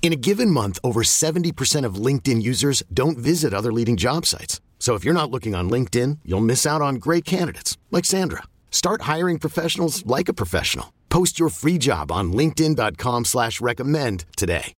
In a given month, over 70% of LinkedIn users don't visit other leading job sites. So if you're not looking on LinkedIn, you'll miss out on great candidates like Sandra. Start hiring professionals like a professional. Post your free job on linkedin.com slash recommend today.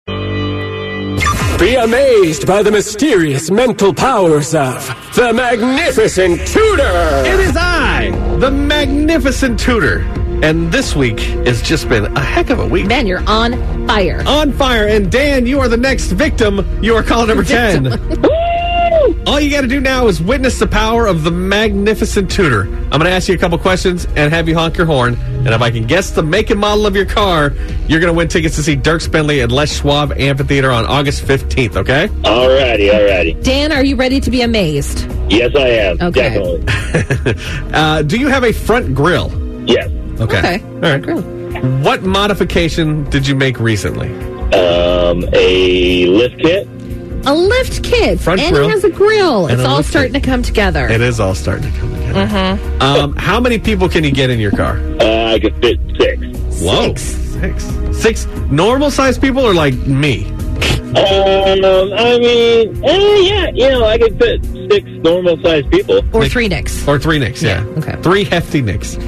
Be amazed by the mysterious mental powers of the Magnificent Tutor! It is I, the Magnificent Tutor. And this week has just been a heck of a week. Man, you're on fire. On fire. And Dan, you are the next victim. You are caller number 10. All you got to do now is witness the power of the magnificent tutor. I'm going to ask you a couple questions and have you honk your horn. And if I can guess the make and model of your car, you're going to win tickets to see Dirk Spindley at Les Schwab Amphitheater on August 15th, okay? Alrighty, alrighty. Dan, are you ready to be amazed? Yes, I am. Okay. Definitely. Uh, do you have a front grill? Yes. Okay. Okay. All right. Grill. What modification did you make recently? Um, a lift kit. A lift kit. Front and grill it has a grill. and It's a all lift starting kit. to come together. It is all starting to come together. Mm-hmm. Um, how many people can you get in your car? Uh, I could fit six. Whoa. Six. Six. Six normal sized people or like me? Um, I mean, eh, yeah, you know, I could fit six normal sized people. Or three nicks. Or three nicks, yeah. Yeah, okay. Three hefty nicks.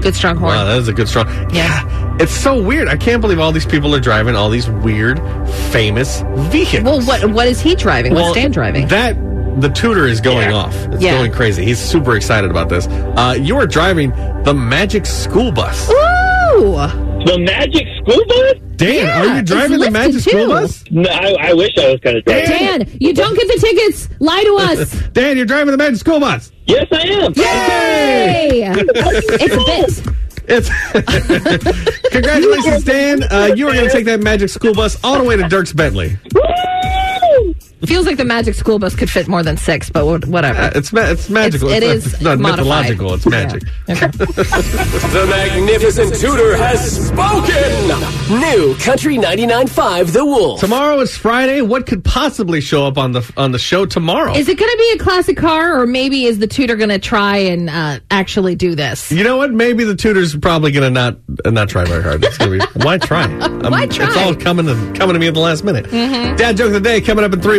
Good strong horn. Wow, that is a good strong. Yeah. It's so weird. I can't believe all these people are driving all these weird, famous vehicles. Well, what what is he driving? Well, What's Dan driving? That the tutor is going off. It's Yeah. going crazy. He's super excited about this. Uh, you are driving the Magic School Bus. Ooh! The Magic School Bus? Dan, Yeah, are you driving the lifted, Magic School. Bus? No, I, I wish I was kind of driving. Dan, you don't get the tickets. Lie to us. Dan, you're driving the Magic School Bus. Yes, I am. Yay! it's a bit. It's congratulations, Dan. Uh, you are going to take that Magic School Bus all the way to Dierks Bentley. Feels like the Magic School Bus could fit more than six, but whatever. Uh, it's ma- it's magical. It's- it It's, is it's not modified. mythological. It's magic. The magnificent tutor has spoken! New Country 99.5 The Wolf. Tomorrow is Friday. What could possibly show up on the on the show tomorrow? Is it going to be a classic car, or maybe is the tutor going to try and uh, actually do this? you know what? Maybe the tutor's probably going to not uh, not try very hard. It's gonna be why try? Um, Why try? It's all coming to, coming to me at the last minute. Mhm. Dad joke of the day coming up in three